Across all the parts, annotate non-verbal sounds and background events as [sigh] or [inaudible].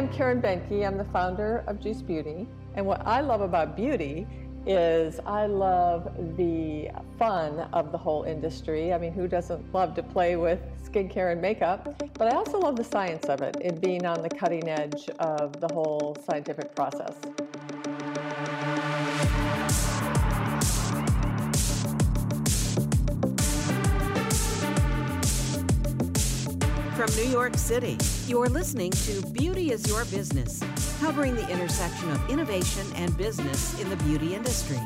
I'm Karen Behnke. I'm the founder of Juice Beauty. And what I love about beauty is I love the fun of the whole industry. I mean, who doesn't love to play with skincare and makeup? But I also love the science of it, it being on the cutting edge of the whole scientific process. From New York City, you're listening to Beauty is Your Business, covering the intersection of innovation and business in the beauty industry.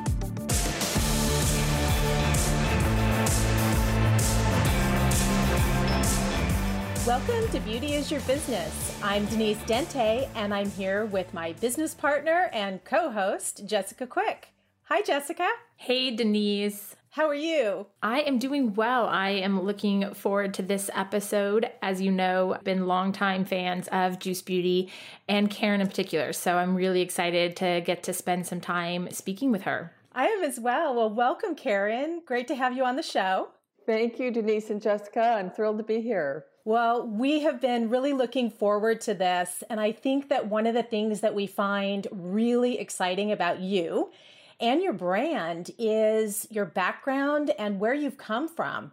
Welcome to Beauty is Your Business. I'm Denise Dente, and I'm here with my business partner and co host, Jessica Quick. Hi, Jessica. Hey, Denise. How are you? I am doing well. I am looking forward to this episode. As you know, I've been longtime fans of Juice Beauty and Karen in particular. So I'm really excited to get to spend some time speaking with her. I am as well. Well, welcome, Karen. Great to have you on the show. Thank you, Denise and Jessica. I'm thrilled to be here. Well, we have been really looking forward to this. And I think that one of the things that we find really exciting about you and your brand is your background and where you've come from.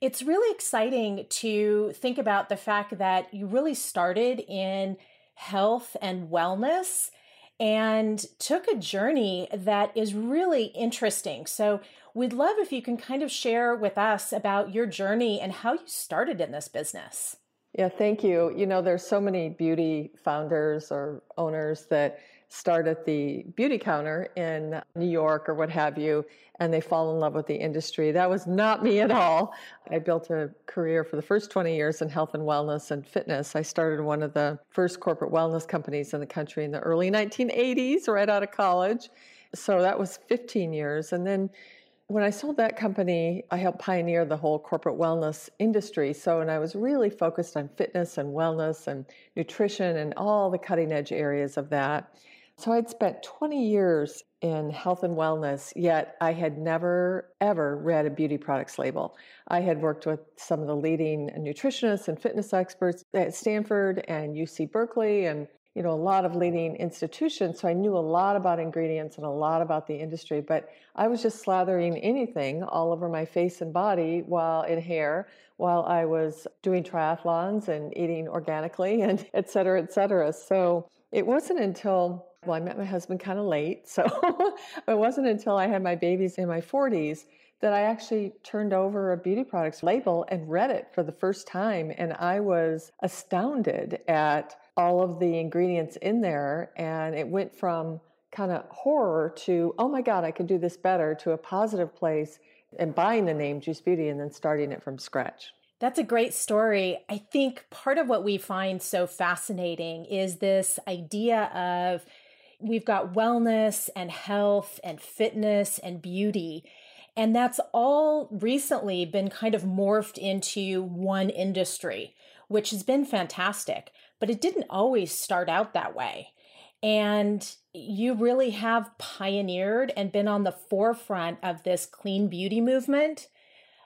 It's really exciting to think about the fact that you really started in health and wellness and took a journey that is really interesting. So, we'd love if you can kind of share with us about your journey and how you started in this business. Yeah, thank you. You know, there's so many beauty founders or owners that start at the beauty counter in New York or what have you, and they fall in love with the industry. That was not me at all. I built a career for the first 20 years in health and wellness and fitness. I started one of the first corporate wellness companies in the country in the early 1980s, right out of college. So that was 15 years. And then when I sold that company, I helped pioneer the whole corporate wellness industry. So, and I was really focused on fitness and wellness and nutrition and all the cutting edge areas of that. So I'd spent 20 years in health and wellness, yet I had never, ever read a beauty products label. I had worked with some of the leading nutritionists and fitness experts at Stanford and UC Berkeley and you know a lot of leading institutions so i knew a lot about ingredients and a lot about the industry but i was just slathering anything all over my face and body while in hair while i was doing triathlons and eating organically [laughs] and et cetera et cetera so it wasn't until well, I met my husband kind of late, so [laughs] it wasn't until I had my babies in my 40s that I actually turned over a beauty products label and read it for the first time. And I was astounded at all of the ingredients in there. And it went from kind of horror to, oh my God, I can do this better, to a positive place and buying the name Juice Beauty and then starting it from scratch. That's a great story. I think part of what we find so fascinating is this idea of We've got wellness and health and fitness and beauty. And that's all recently been kind of morphed into one industry, which has been fantastic. But it didn't always start out that way. And you really have pioneered and been on the forefront of this clean beauty movement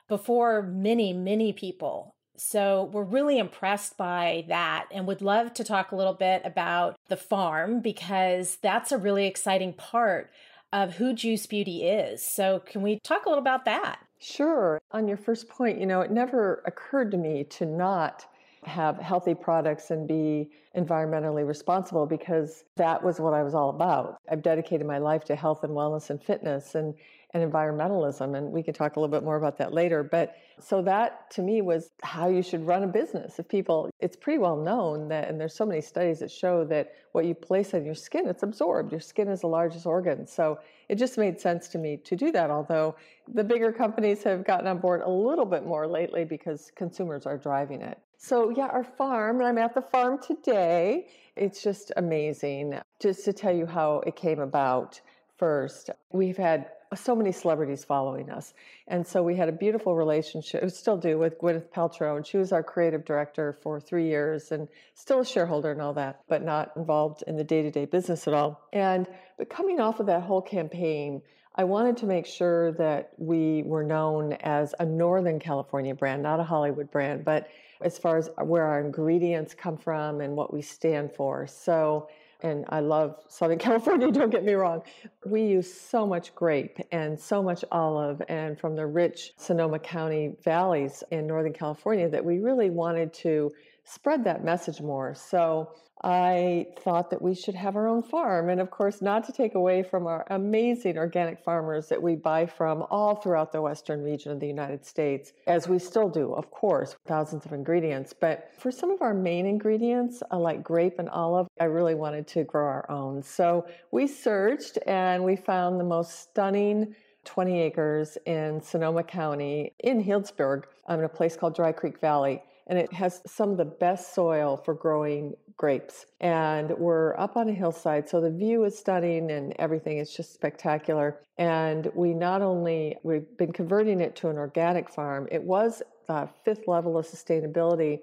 before many, many people. So we're really impressed by that and would love to talk a little bit about the farm because that's a really exciting part of who Juice Beauty is. So can we talk a little about that? Sure. On your first point, you know, it never occurred to me to not have healthy products and be environmentally responsible because that was what I was all about. I've dedicated my life to health and wellness and fitness and and environmentalism. And we can talk a little bit more about that later. But so that to me was how you should run a business. If people, it's pretty well known that, and there's so many studies that show that what you place on your skin, it's absorbed. Your skin is the largest organ. So it just made sense to me to do that. Although the bigger companies have gotten on board a little bit more lately because consumers are driving it. So, yeah, our farm, and I'm at the farm today. It's just amazing. Just to tell you how it came about first, we've had so many celebrities following us. And so we had a beautiful relationship, still do, with Gwyneth Paltrow. And she was our creative director for three years and still a shareholder and all that, but not involved in the day to day business at all. And, but coming off of that whole campaign, I wanted to make sure that we were known as a Northern California brand, not a Hollywood brand, but as far as where our ingredients come from and what we stand for. So, and I love Southern [laughs] California, don't get me wrong. We use so much grape and so much olive, and from the rich Sonoma County valleys in Northern California that we really wanted to spread that message more. So I thought that we should have our own farm. And of course, not to take away from our amazing organic farmers that we buy from all throughout the western region of the United States, as we still do, of course, thousands of ingredients. But for some of our main ingredients, uh, like grape and olive, I really wanted to grow our own. So we searched and we found the most stunning 20 acres in Sonoma County in Healdsburg, um, in a place called Dry Creek Valley and it has some of the best soil for growing grapes. And we're up on a hillside, so the view is stunning and everything is just spectacular. And we not only we've been converting it to an organic farm, it was the fifth level of sustainability,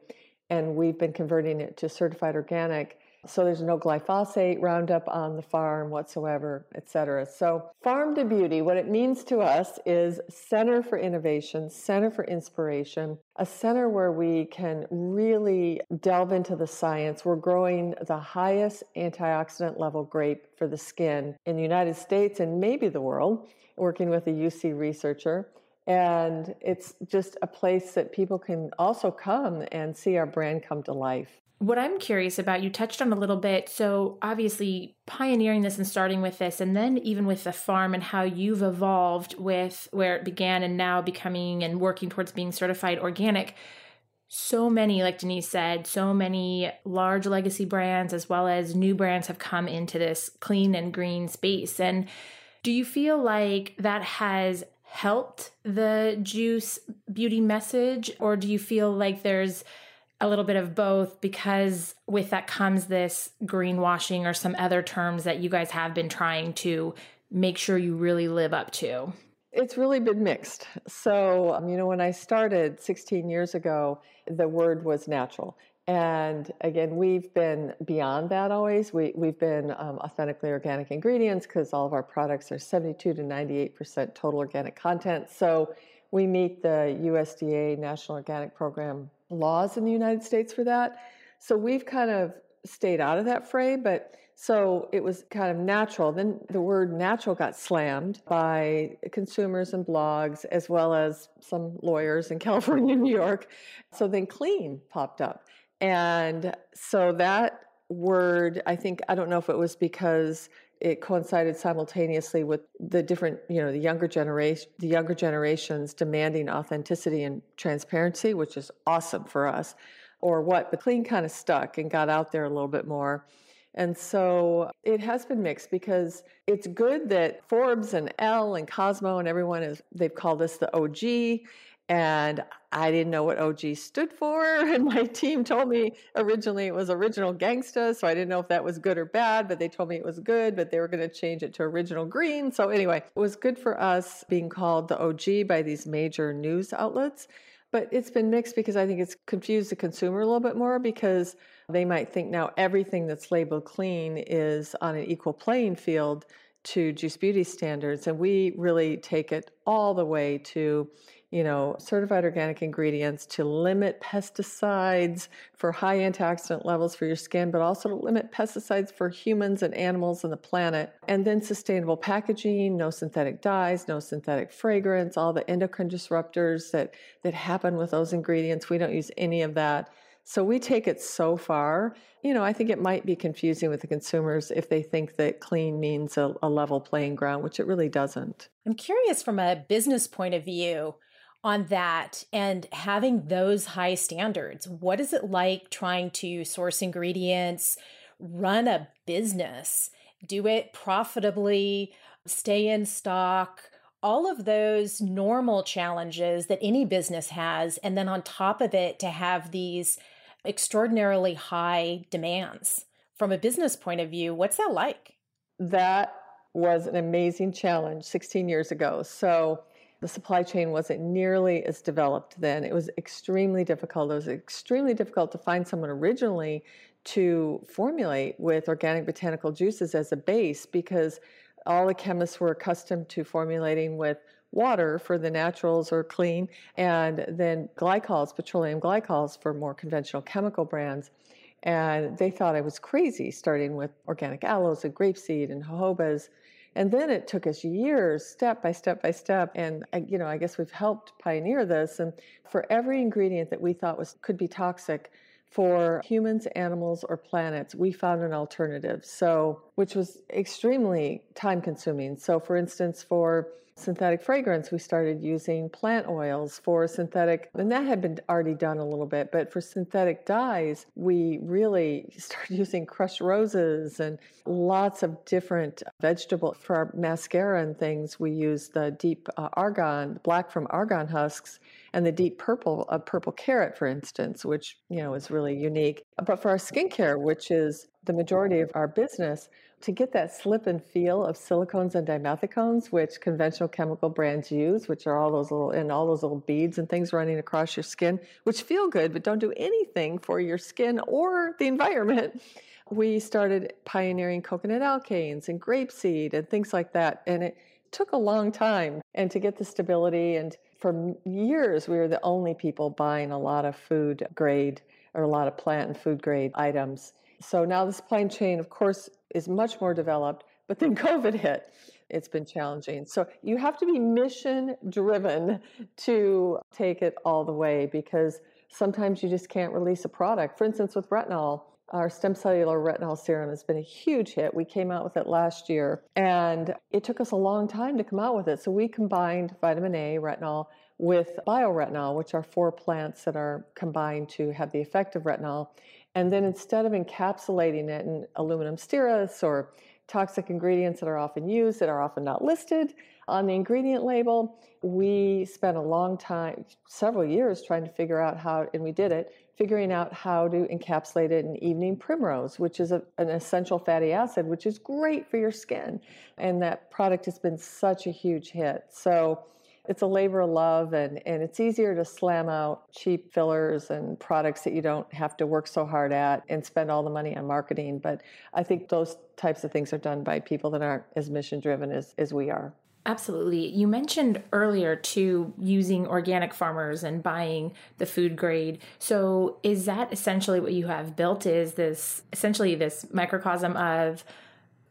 and we've been converting it to certified organic. So there's no glyphosate, Roundup on the farm whatsoever, etc. So farm to beauty, what it means to us is center for innovation, center for inspiration, a center where we can really delve into the science. We're growing the highest antioxidant level grape for the skin in the United States and maybe the world, working with a UC researcher. And it's just a place that people can also come and see our brand come to life. What I'm curious about, you touched on a little bit. So, obviously, pioneering this and starting with this, and then even with the farm and how you've evolved with where it began and now becoming and working towards being certified organic. So many, like Denise said, so many large legacy brands as well as new brands have come into this clean and green space. And do you feel like that has helped the juice beauty message, or do you feel like there's a little bit of both because with that comes this greenwashing or some other terms that you guys have been trying to make sure you really live up to? It's really been mixed. So, um, you know, when I started 16 years ago, the word was natural. And again, we've been beyond that always. We, we've been um, authentically organic ingredients because all of our products are 72 to 98% total organic content. So we meet the USDA National Organic Program laws in the United States for that. So we've kind of stayed out of that fray, but so it was kind of natural. Then the word natural got slammed by consumers and blogs, as well as some lawyers in [laughs] California and New York. So then clean popped up. And so that word, I think, I don't know if it was because it coincided simultaneously with the different, you know, the younger generation, the younger generations demanding authenticity and transparency, which is awesome for us, or what. But clean kind of stuck and got out there a little bit more. And so it has been mixed because it's good that Forbes and Elle and Cosmo and everyone is, they've called us the OG and I didn't know what OG stood for. [laughs] And my team told me originally it was Original Gangsta, so I didn't know if that was good or bad, but they told me it was good, but they were going to change it to Original Green. So, anyway, it was good for us being called the OG by these major news outlets. But it's been mixed because I think it's confused the consumer a little bit more because they might think now everything that's labeled clean is on an equal playing field to Juice Beauty standards. And we really take it all the way to you know, certified organic ingredients to limit pesticides for high antioxidant levels for your skin, but also to limit pesticides for humans and animals and the planet. And then sustainable packaging, no synthetic dyes, no synthetic fragrance, all the endocrine disruptors that, that happen with those ingredients. We don't use any of that. So we take it so far. You know, I think it might be confusing with the consumers if they think that clean means a, a level playing ground, which it really doesn't. I'm curious from a business point of view on that and having those high standards. What is it like trying to source ingredients, run a business, do it profitably, stay in stock? All of those normal challenges that any business has. And then on top of it, to have these extraordinarily high demands. From a business point of view, what's that like? That was an amazing challenge 16 years ago. So, the supply chain wasn't nearly as developed then. It was extremely difficult. It was extremely difficult to find someone originally to formulate with organic botanical juices as a base because all the chemists were accustomed to formulating with water for the naturals or clean, and then glycols, petroleum glycols for more conventional chemical brands. And they thought I was crazy, starting with organic aloes and grapeseed and jojobas. And then it took us years, step by step by step. And I, you know, I guess we've helped pioneer this. And for every ingredient that we thought was could be toxic, for humans, animals, or planets, we found an alternative. So, which was extremely time consuming. So, for instance, for synthetic fragrance, we started using plant oils for synthetic, and that had been already done a little bit, but for synthetic dyes, we really [laughs] started using crushed roses and lots of different vegetable. For our mascara and things, we use the deep uh, argan, black from argan husks and the deep purple of purple carrot, for instance, which you know is really unique. But for our skincare, which is the majority of our business, to get that slip and feel of silicones and dimethicones, which conventional chemical brands use, which are all those little and all those little beads and things running across your skin, which feel good but don't do anything for your skin or the environment. [laughs] We started pioneering coconut alkanes and grapeseed and things like that, and it took a long time and to get the stability and for years we were the only people buying a lot of food grade or a lot of plant and food grade items so now the supply chain of course is much more developed but then [laughs] covid hit it's been challenging so you have to be mission driven to take it all the way because sometimes you just can't release a product for instance with retinol our stem cellular retinol serum has been a huge hit. We came out with it last year, and it took us a long time to come out with it. So we combined vitamin A, retinol, with bioretinol, which are four plants that are combined to have the effect of retinol. And then instead of encapsulating it in aluminum styrus or toxic ingredients that are often used that are often not listed on the ingredient label, we spent a long time, several years, trying to figure out how, and we did it, figuring out how to encapsulate it in evening primrose, which is a, an essential fatty acid, which is great for your skin. And that product has been such a huge hit. So it's a labor of love, and, and it's easier to slam out cheap fillers and products that you don't have to work so hard at and spend all the money on marketing. But I think those types of things are done by people that aren't as mission driven as, as we are. Absolutely. You mentioned earlier too using organic farmers and buying the food grade. So is that essentially what you have built is this essentially this microcosm of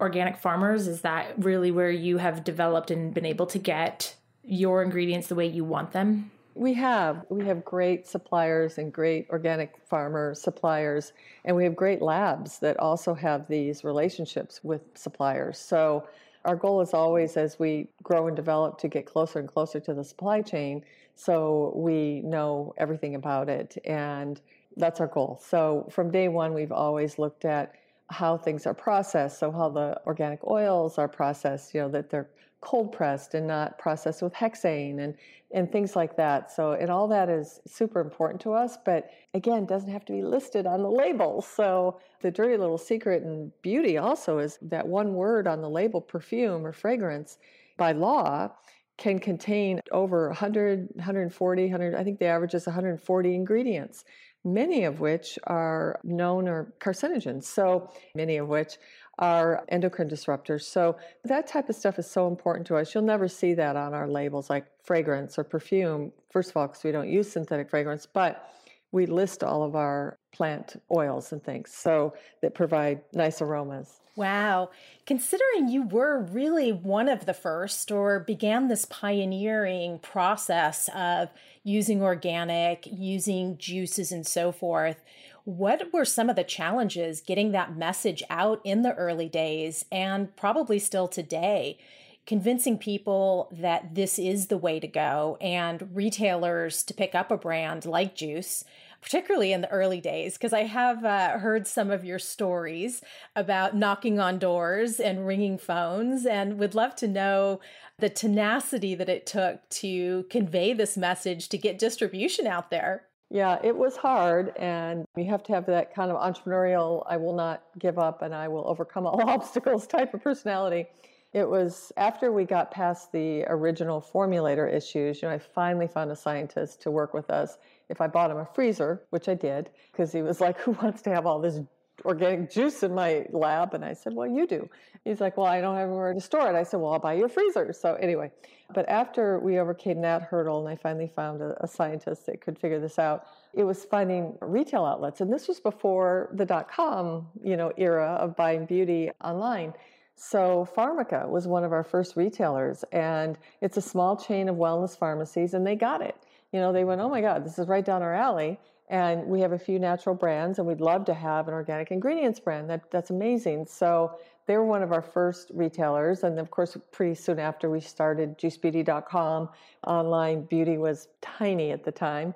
organic farmers is that really where you have developed and been able to get your ingredients the way you want them? We have. We have great suppliers and great organic farmer suppliers, and we have great labs that also have these relationships with suppliers. So our goal is always as we grow and develop to get closer and closer to the supply chain so we know everything about it and that's our goal so from day one we've always looked at how things are processed so how the organic oils are processed you know that they're cold pressed and not processed with hexane and and things like that. So and all that is super important to us, but again, doesn't have to be listed on the label. So the dirty little secret in beauty also is that one word on the label, perfume or fragrance, by law can contain over 100, 140, 100, I think the average is 140 ingredients many of which are known or carcinogens. So many of which are endocrine disruptors. So that type of stuff is so important to us. You'll never see that on our labels like fragrance or perfume. First of all, because we don't use synthetic fragrance, but we list all of our plant oils and things so that provide nice aromas. Wow. Considering you were really one of the first or began this pioneering process of using organic, using juices and so forth, what were some of the challenges getting that message out in the early days and probably still today? Convincing people that this is the way to go and retailers to pick up a brand like Juice particularly in the early days, because I have uh, heard some of your stories about knocking on doors and ringing phones, and would love to know the tenacity that it took to convey this message to get distribution out there. Yeah, it was hard, and you have to have that kind of entrepreneurial, I will not give up and I will overcome all [laughs] obstacles type of personality. It was after we got past the original formulator issues, you know, I finally found a scientist to work with us. If I bought him a freezer, which I did, because he was like, Who wants to have all this organic juice in my lab. And I said, Well, you do. He's like, Well, I don't have anywhere to store it. I said, Well, I'll buy you a freezer. So, anyway, but after we overcame that hurdle and I finally found a, a scientist that could figure this out, it was finding retail outlets. And this was before the dot com, you know, era of buying beauty online. So Pharmaca was one of our first retailers, and it's a small chain of wellness pharmacies, and they got it. You know, they went, oh my God, this is right down our alley. And we have a few natural brands, and we'd love to have an organic ingredients brand. That, that's amazing. So they were one of our first retailers. And of course, pretty soon after we started juicebeauty.com, online beauty was tiny at the time.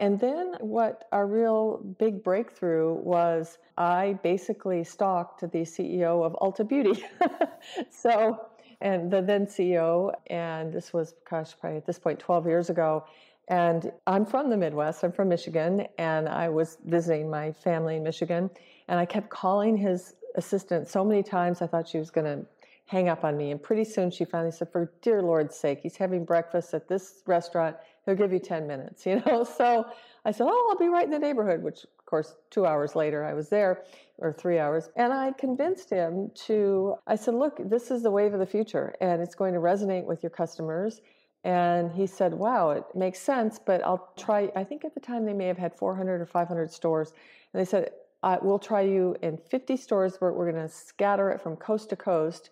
And then what our real big breakthrough was I basically stalked the CEO of Ulta Beauty. [laughs] so, and the then CEO, and this was, gosh, probably at this point 12 years ago. And I'm from the Midwest, I'm from Michigan, and I was visiting my family in Michigan. And I kept calling his assistant so many times, I thought she was going to hang up on me. And pretty soon she finally said, For dear Lord's sake, he's having breakfast at this restaurant. He'll give you 10 minutes, [laughs] you know? So I said, Oh, I'll be right in the neighborhood, which of course, two hours later I was there, or three hours. And I convinced him to, I said, Look, this is the wave of the future, and it's going to resonate with your customers. And he said, Wow, it makes sense, but I'll try. I think at the time they may have had 400 or 500 stores. And they said, uh, We'll try you in 50 stores, but we're going to scatter it from coast to coast,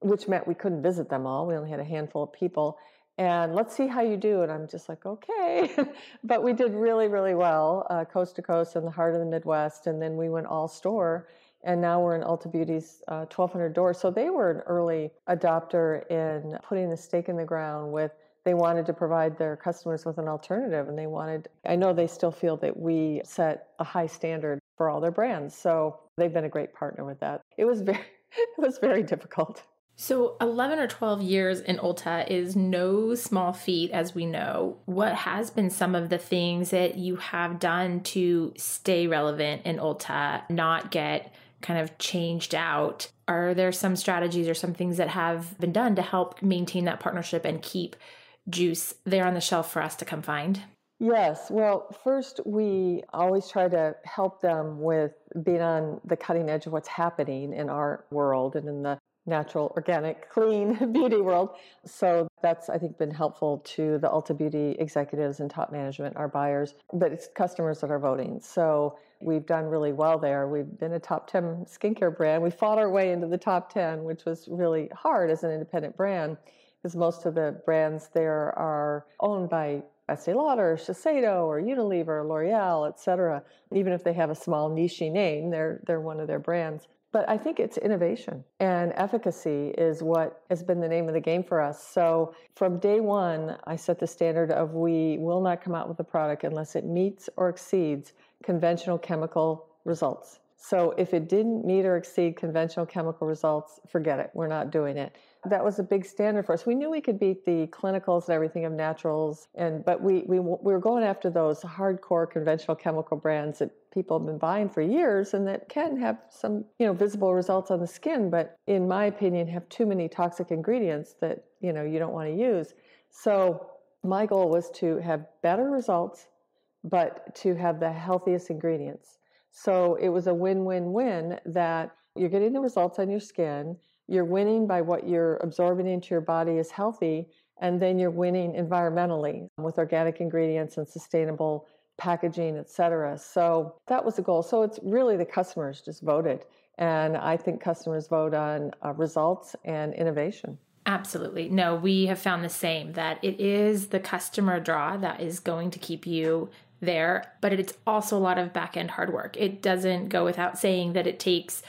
which meant we couldn't visit them all. We only had a handful of people. And let's see how you do. And I'm just like, okay. [laughs] but we did really, really well, uh, coast to coast in the heart of the Midwest. And then we went all store and now we're in Ulta Beauty's uh, 1,200 doors. So they were an early adopter in putting the stake in the ground with they wanted to provide their customers with an alternative and they wanted i know they still feel that we set a high standard for all their brands. So they've been a great partner with that. It was [laughs] very it was very difficult. So 11 or 12 years in ulta is no small feat as we know. What has been some of the things that you have done to stay relevant in ulta not get kind of changed out. Are there some strategies or some things that have been done to help maintain that partnership and keep juice there on the shelf for us to come find? Yes. Well, first, we always try to help them with being on the cutting edge of what's happening in our world and in the natural, organic, [laughs] clean [laughs] beauty world. So that's, I think, been helpful to the Ulta Beauty executives and top management, our buyers, but it's customers that are voting. So we've done really well there. We've been a top 10 skincare brand. We fought our way into the top 10, which was really hard as an independent brand because most of the brands there are owned by Estee Lauder, Shiseido, or Unilever, L'Oreal, et cetera. Even if they have a small niche name, they're, they're one of their brands. But I think it's innovation and efficacy is what has been the name of the game for us. So from day one, I set the standard of we will not come out with a product unless it meets or exceeds conventional chemical results. So if it didn't meet or exceed conventional chemical results, forget it. We're not doing it. That was a big standard for us. We knew we could beat the clinicals and everything of naturals, and but we we we were going after those hardcore conventional chemical brands that people have been buying for years and that can have some you know visible results on the skin, but in my opinion, have too many toxic ingredients that you know you don't want to use. So my goal was to have better results, but to have the healthiest ingredients. So it was a win win win that you're getting the results on your skin, you're winning by what you're absorbing into your body is healthy, and then you're winning environmentally with organic ingredients and sustainable packaging, et cetera. So that was the goal. So it's really the customers just voted. And I think customers vote on uh, results and innovation. Absolutely. No, we have found the same that it is the customer draw that is going to keep you there, but it's also a lot of back end hard work. It doesn't go without saying that it takes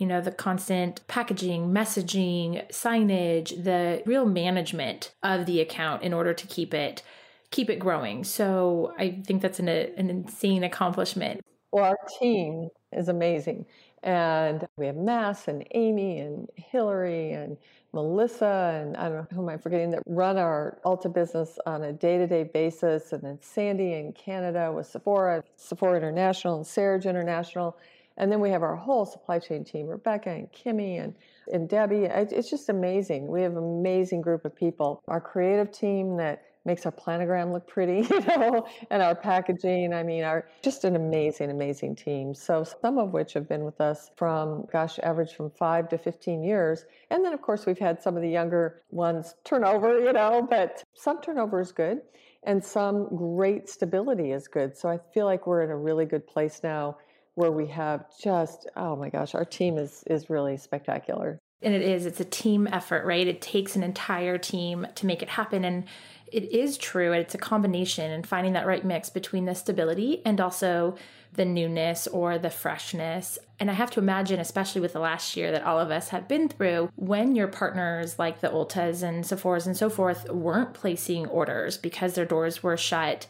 you know, the constant packaging, messaging, signage, the real management of the account in order to keep it keep it growing. So I think that's an, an insane accomplishment. Well, our team is amazing. And we have Mass and Amy and Hillary and Melissa and I don't know who am I forgetting that run our Ulta business on a day-to-day basis, and then Sandy in Canada with Sephora, Sephora International and Serge International, and then we have our whole supply chain team, Rebecca and Kimmy and and Debbie. It's just amazing. We have an amazing group of people. Our creative team that makes our planogram look pretty, [laughs] you know, and our packaging. I mean, our just an amazing, amazing team. So some of which have been with us from, gosh, average from five to 15 years. And then, of course, we've had some of the younger ones turnover, you know, but some turnover is good and some great stability is good. So I feel like we're in a really good place now where we have just, oh my gosh, our team is, is really spectacular. And it is, it's a team effort, right? It takes an entire team to make it happen. And it is true. And it's a combination and finding that right mix between the stability and also the newness or the freshness. And I have to imagine, especially with the last year that all of us have been through, when your partners like the Ultas and Sephora's and so forth weren't placing orders because their doors were shut,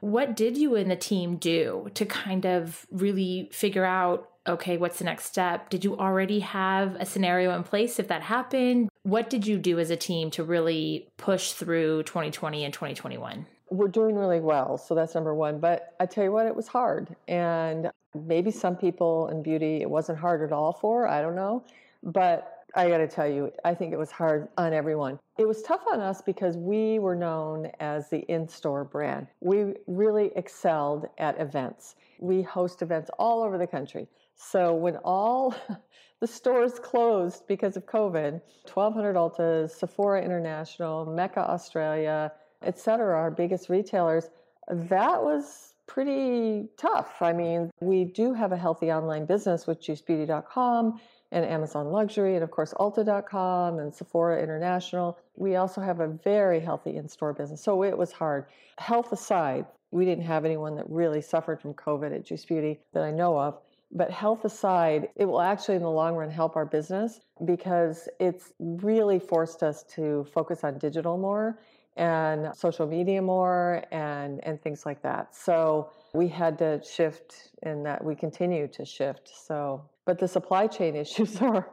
what did you and the team do to kind of really figure out okay, what's the next step? Did you already have a scenario in place if that happened? What did you do as a team to really push through 2020 and 2021? We're doing really well. So that's number one. But I tell you what, it was hard. And maybe some people in beauty, it wasn't hard at all for. I don't know. But I got to tell you, I think it was hard on everyone. It was tough on us because we were known as the in store brand. We really excelled at events. We host events all over the country. So when all [laughs] the stores closed because of COVID, 1,200 Ultas, Sephora International, Mecca Australia, etc., our biggest retailers, that was pretty tough. I mean, we do have a healthy online business with juicebeauty.com and Amazon Luxury, and of course, Ulta.com and Sephora International. We also have a very healthy in store business. So it was hard. Health aside, we didn't have anyone that really suffered from COVID at Juice Beauty that I know of. But health aside, it will actually, in the long run, help our business because it's really forced us to focus on digital more and social media more and, and things like that. So we had to shift and that we continue to shift. So, but the supply chain [laughs] issues are,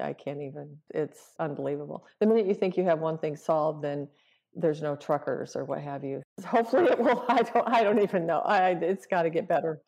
I can't even, it's unbelievable. The minute you think you have one thing solved, then there's no truckers or what have you. Hopefully it will. [laughs] I don't, I don't even know. I, it's got to get better.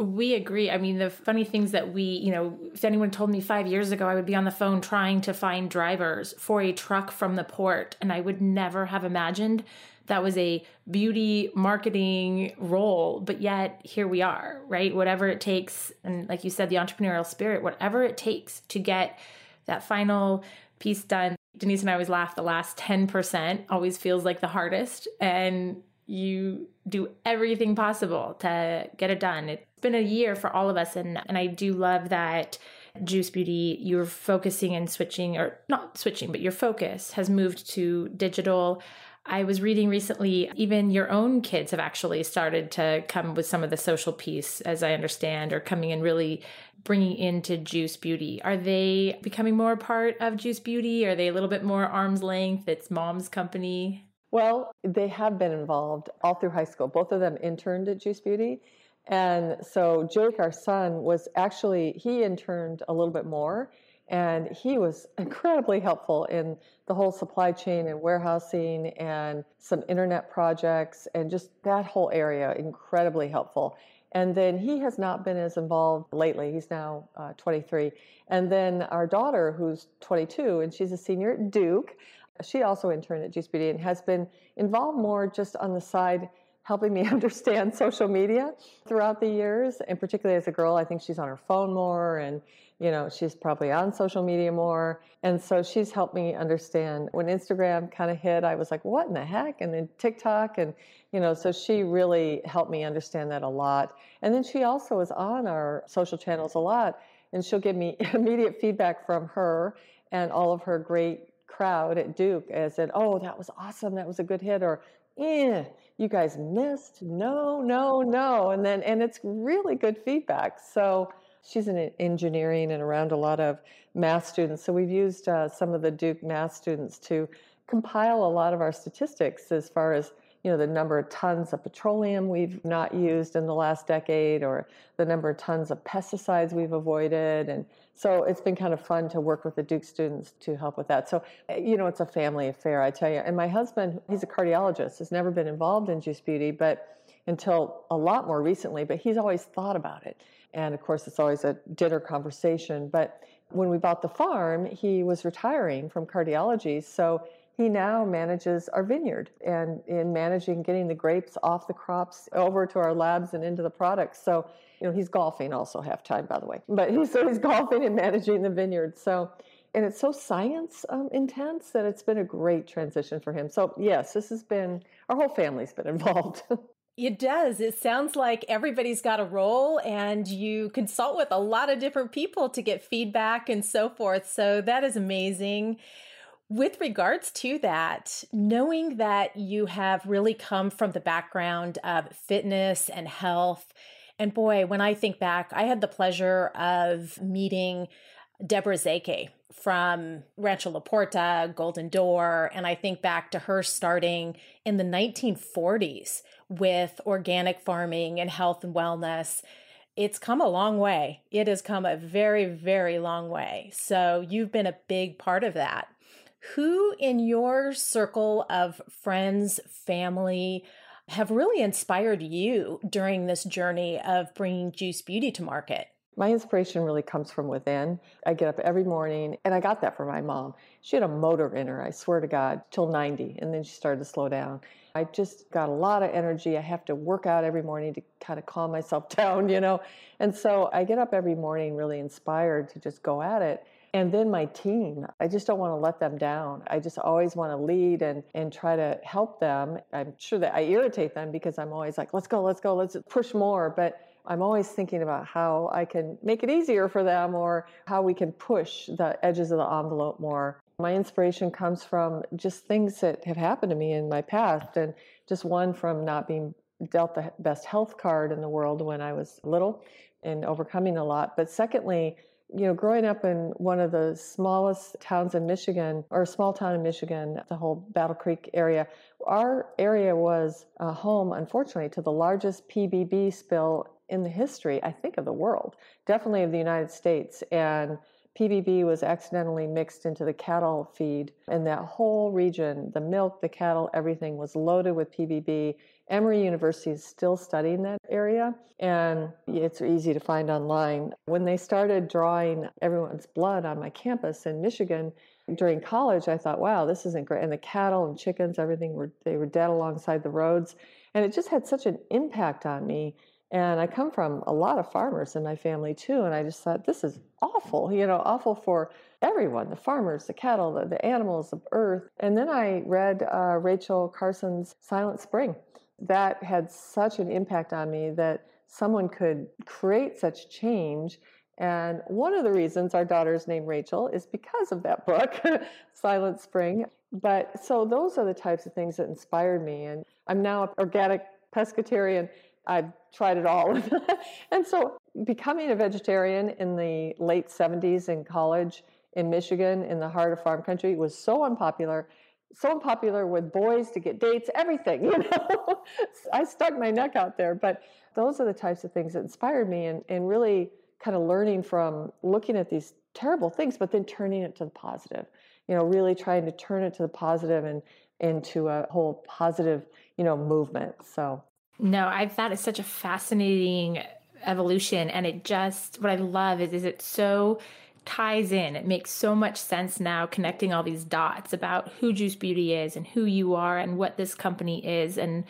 We agree. I mean, the funny things that we, you know, if anyone told me five years ago I would be on the phone trying to find drivers for a truck from the port, and I would never have imagined that was a beauty marketing role. But yet here we are, right? Whatever it takes. And like you said, the entrepreneurial spirit, whatever it takes to get that final piece done. Denise and I always laugh the last 10% always feels like the hardest. And you do everything possible to get it done. It's been a year for all of us, and, and I do love that Juice Beauty, you're focusing and switching, or not switching, but your focus has moved to digital. I was reading recently, even your own kids have actually started to come with some of the social piece, as I understand, or coming in really bringing into Juice Beauty. Are they becoming more a part of Juice Beauty? Are they a little bit more arm's length? It's mom's company? Well, they have been involved all through high school. Both of them interned at Juice Beauty. And so Jake, our son, was actually, he interned a little bit more and he was incredibly helpful in the whole supply chain and warehousing and some internet projects and just that whole area, incredibly helpful. And then he has not been as involved lately. He's now uh, 23. And then our daughter, who's 22, and she's a senior at Duke, she also interned at Beauty and has been involved more just on the side, helping me [laughs] understand social media throughout the years. And particularly as a girl, I think she's on her phone more and, you know, she's probably on social media more. And so she's helped me understand when Instagram kind of hit, I was like, what in the heck? And then TikTok and, you know, so she really helped me understand that a lot. And then she also is on our social channels a lot and she'll give me [laughs] immediate feedback from her and all of her great crowd at Duke and said, "Oh, that was awesome. That was a good hit," or "Eh, you guys missed. No, no, no." And then and it's really good feedback. So she's in engineering and around a lot of math students. So we've used uh, some of the Duke math students to compile a lot of our statistics as far as you know the number of tons of petroleum we've not used in the last decade or the number of tons of pesticides we've avoided and so it's been kind of fun to work with the duke students to help with that. So eh, you know it's a family affair i tell you. And my husband he's a cardiologist has never been involved in juice beauty but until a lot more recently but he's always thought about it. And of course it's always a dinner conversation. But when we bought the farm he was retiring from cardiology. So he now manages our vineyard and in managing getting the grapes off the crops over to our labs and into the products. So, you know, he's golfing also half time, by the way, but he's, so he's golfing and managing the vineyard. So, and it's so science um, intense that it's been a great transition for him. So, yes, this has been, our whole family's been [laughs] involved. It does. It sounds like everybody's got a role and you consult with a lot of different people to get feedback and so forth. So that is amazing. With regards to that, knowing that you have really come from the background of fitness and health, and boy, when I think back, I had the pleasure of meeting Deborah Szekely from Rancho La Puerta, Golden Door, and I think back to her starting in the 1940s with organic farming and health and wellness. It's come a long way. It has come a very, very long way. So you've been a big part of that. Who in your circle of friends, family, have really inspired you during this journey of bringing Juice Beauty to market? My inspiration really comes from within. I get up every morning, and I got that from my mom. She had a motor in her, I swear to God, till 90, and then she started to slow down. I just got a lot of energy. I have to work out every morning to kind of calm myself [laughs] down, you know. And so I get up every morning really inspired to just go at it. And then my team, I just don't want to let them down. I just always want to lead and, and try to help them. I'm sure that I irritate them because I'm always like, let's go, let's go, let's push more. But I'm always thinking about how I can make it easier for them or how we can push the edges of the envelope more. My inspiration comes from just things that have happened to me in my past, and just one from not being dealt the best health card in the world when I was little and overcoming a lot. But secondly, you know, growing up in one of the smallest towns in Michigan, or a small town in Michigan, the whole Battle Creek area, our area was a home, unfortunately, to the largest PBB spill in the history, I think, of the world, definitely of the United States. And PBB was accidentally mixed into the cattle feed, and that whole region, the milk, the cattle, everything was loaded with PBB. Emory University is still studying that area, and it's easy to find online. When they started drawing everyone's blood on my campus in Michigan during college, I thought, wow, this isn't great. And the cattle and chickens, everything were they were dead alongside the roads, and it just had such an impact on me and I come from a lot of farmers in my family too. And I just thought, this is awful, you know, awful for everyone the farmers, the cattle, the, the animals, the earth. And then I read uh, Rachel Carson's Silent Spring. That had such an impact on me that someone could create such change. And one of the reasons our daughter's named Rachel is because of that book, [laughs] Silent Spring. But so those are the types of things that inspired me. And I'm now an organic pescatarian I've tried it all. [laughs] and so becoming a vegetarian in the late 70s in college in Michigan, in the heart of farm country, was so unpopular. So unpopular with boys to get dates, everything, [laughs] you know. I stuck my neck out there. But those are the types of things that inspired me and, and really kind of learning from looking at these terrible things, but then turning it to the positive. You know, really trying to turn it to the positive and into a whole positive, you know, movement. So no, I thought it's such a fascinating evolution. And it just, what I love is, is it so ties in. It makes so much sense now connecting all these dots about who Juice Beauty is and who you are and what this company is. And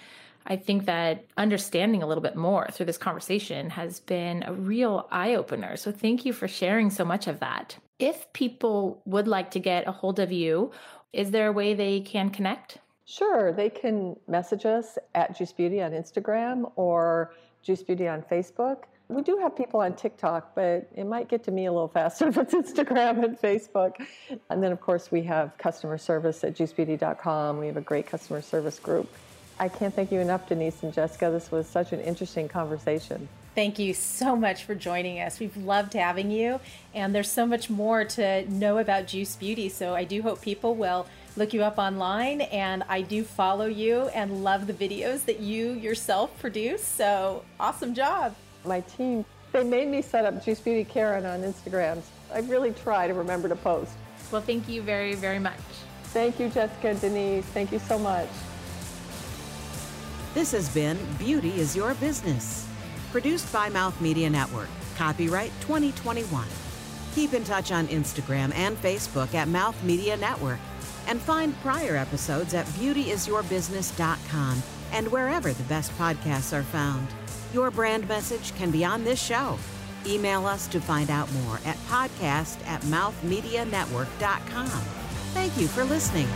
I think that understanding a little bit more through this conversation has been a real eye opener. So thank you for sharing so much of that. If people would like to get a hold of you, is there a way they can connect? Sure, they can message us at Juice Beauty on Instagram or Juice Beauty on Facebook. We do have people on TikTok, but it might get to me a little faster [laughs] if it's Instagram and Facebook. And then, of course, we have customer service at juicebeauty.com. We have a great customer service group. I can't thank you enough, Denise and Jessica. This was such an interesting conversation. Thank you so much for joining us. We've loved having you, and there's so much more to know about Juice Beauty. So I do hope people will look you up online. And I do follow you and love the videos that you yourself produce. So awesome job. My team, they made me set up Juice Beauty Karen on Instagram. I really try to remember to post. Well, thank you very, very much. Thank you, Jessica and Denise. Thank you so much. This has been Beauty is Your Business, produced by Mouth Media Network. Copyright 2021. Keep in touch on Instagram and Facebook at Mouth Media Network And find prior episodes at beautyisyourbusiness.com and wherever the best podcasts are found. Your brand message can be on this show. Email us to find out more at podcast at mouthmedianetwork.com. Thank you for listening.